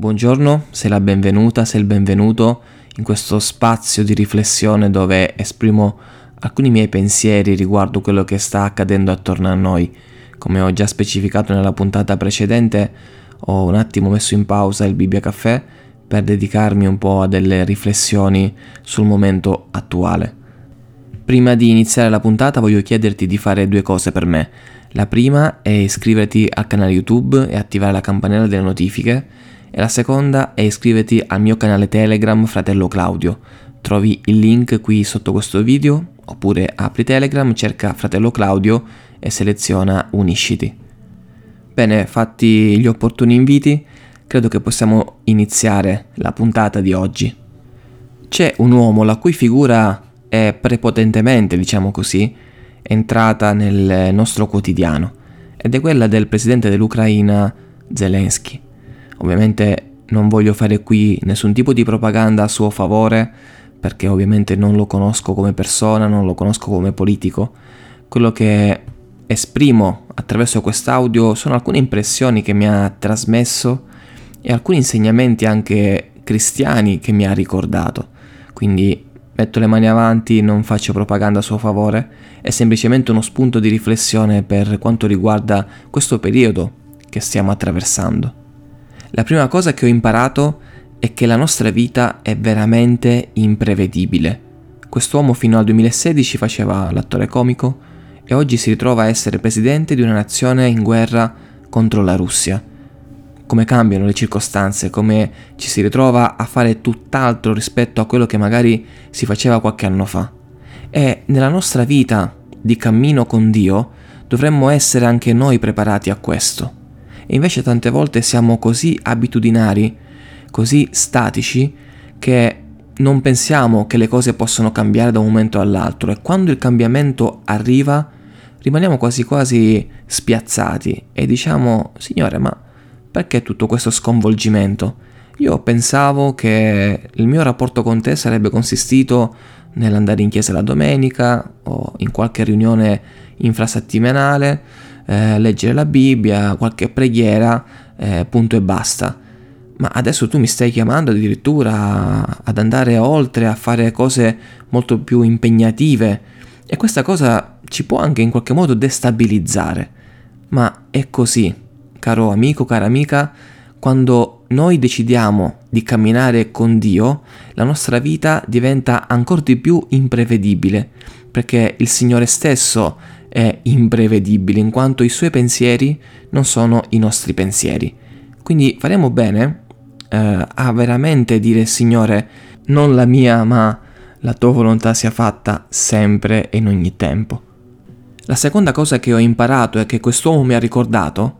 Buongiorno, sei la benvenuta, sei il benvenuto in questo spazio di riflessione dove esprimo alcuni miei pensieri riguardo quello che sta accadendo attorno a noi. Come ho già specificato nella puntata precedente, ho un attimo messo in pausa il Bibbia Caffè per dedicarmi un po' a delle riflessioni sul momento attuale. Prima di iniziare la puntata voglio chiederti di fare due cose per me. La prima è iscriverti al canale YouTube e attivare la campanella delle notifiche e la seconda è iscriverti al mio canale Telegram Fratello Claudio. Trovi il link qui sotto questo video oppure apri Telegram, cerca Fratello Claudio e seleziona Unisciti. Bene, fatti gli opportuni inviti, credo che possiamo iniziare la puntata di oggi. C'è un uomo la cui figura è prepotentemente, diciamo così, entrata nel nostro quotidiano ed è quella del presidente dell'Ucraina Zelensky. Ovviamente non voglio fare qui nessun tipo di propaganda a suo favore, perché ovviamente non lo conosco come persona, non lo conosco come politico. Quello che esprimo attraverso quest'audio sono alcune impressioni che mi ha trasmesso e alcuni insegnamenti anche cristiani che mi ha ricordato. Quindi metto le mani avanti, non faccio propaganda a suo favore, è semplicemente uno spunto di riflessione per quanto riguarda questo periodo che stiamo attraversando. La prima cosa che ho imparato è che la nostra vita è veramente imprevedibile. Quest'uomo fino al 2016 faceva l'attore comico e oggi si ritrova a essere presidente di una nazione in guerra contro la Russia. Come cambiano le circostanze, come ci si ritrova a fare tutt'altro rispetto a quello che magari si faceva qualche anno fa. E nella nostra vita di cammino con Dio dovremmo essere anche noi preparati a questo. E invece tante volte siamo così abitudinari, così statici, che non pensiamo che le cose possono cambiare da un momento all'altro e quando il cambiamento arriva rimaniamo quasi quasi spiazzati e diciamo Signore ma perché tutto questo sconvolgimento? Io pensavo che il mio rapporto con te sarebbe consistito nell'andare in chiesa la domenica o in qualche riunione infrasettimanale eh, leggere la Bibbia, qualche preghiera, eh, punto e basta. Ma adesso tu mi stai chiamando addirittura ad andare oltre, a fare cose molto più impegnative e questa cosa ci può anche in qualche modo destabilizzare. Ma è così, caro amico, cara amica, quando noi decidiamo di camminare con Dio, la nostra vita diventa ancora di più imprevedibile, perché il Signore stesso è imprevedibile in quanto i suoi pensieri non sono i nostri pensieri. Quindi faremo bene eh, a veramente dire Signore, non la mia ma la tua volontà sia fatta sempre e in ogni tempo. La seconda cosa che ho imparato e che quest'uomo mi ha ricordato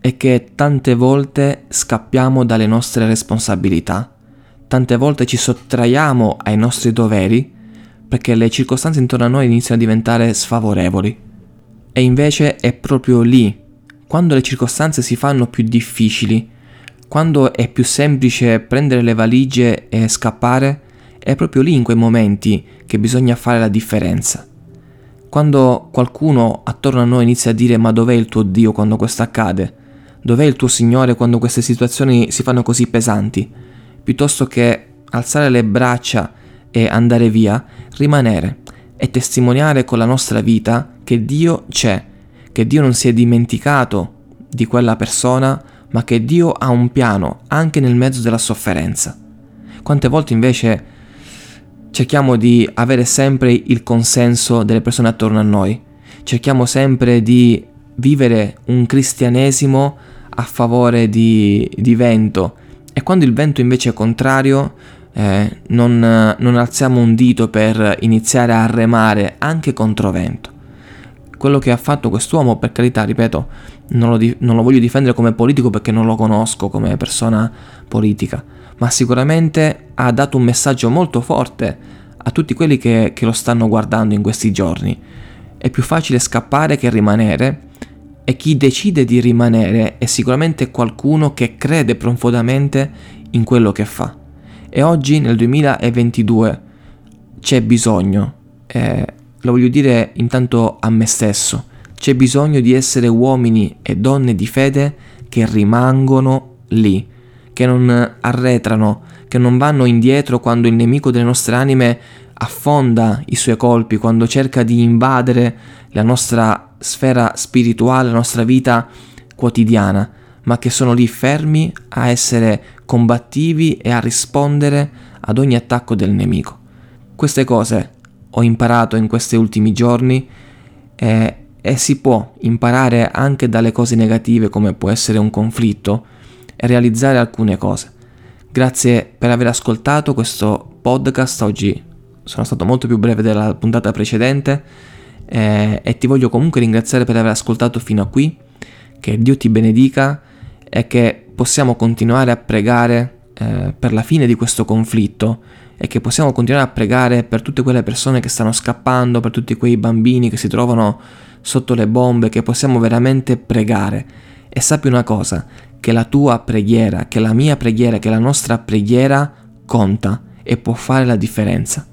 è che tante volte scappiamo dalle nostre responsabilità, tante volte ci sottraiamo ai nostri doveri perché le circostanze intorno a noi iniziano a diventare sfavorevoli. E invece è proprio lì, quando le circostanze si fanno più difficili, quando è più semplice prendere le valigie e scappare, è proprio lì in quei momenti che bisogna fare la differenza. Quando qualcuno attorno a noi inizia a dire ma dov'è il tuo Dio quando questo accade? Dov'è il tuo Signore quando queste situazioni si fanno così pesanti? Piuttosto che alzare le braccia e andare via, rimanere e testimoniare con la nostra vita che Dio c'è, che Dio non si è dimenticato di quella persona, ma che Dio ha un piano anche nel mezzo della sofferenza. Quante volte invece cerchiamo di avere sempre il consenso delle persone attorno a noi, cerchiamo sempre di vivere un cristianesimo a favore di, di vento e quando il vento invece è contrario eh, non, non alziamo un dito per iniziare a remare anche contro vento. Quello che ha fatto quest'uomo, per carità, ripeto, non lo, di- non lo voglio difendere come politico perché non lo conosco come persona politica, ma sicuramente ha dato un messaggio molto forte a tutti quelli che, che, lo stanno guardando in questi giorni. È più facile scappare che rimanere e chi decide di rimanere è sicuramente qualcuno che crede profondamente in quello che fa. E oggi nel 2022 c'è bisogno, eh, lo voglio dire intanto a me stesso, c'è bisogno di essere uomini e donne di fede che rimangono lì, che non arretrano, che non vanno indietro quando il nemico delle nostre anime affonda i suoi colpi, quando cerca di invadere la nostra sfera spirituale, la nostra vita quotidiana, ma che sono lì fermi a essere combattivi e a rispondere ad ogni attacco del nemico. Queste cose ho imparato in questi ultimi giorni e, e si può imparare anche dalle cose negative come può essere un conflitto e realizzare alcune cose. Grazie per aver ascoltato questo podcast, oggi sono stato molto più breve della puntata precedente eh, e ti voglio comunque ringraziare per aver ascoltato fino a qui, che Dio ti benedica e che possiamo continuare a pregare eh, per la fine di questo conflitto e che possiamo continuare a pregare per tutte quelle persone che stanno scappando, per tutti quei bambini che si trovano sotto le bombe, che possiamo veramente pregare. E sappi una cosa, che la tua preghiera, che la mia preghiera, che la nostra preghiera conta e può fare la differenza.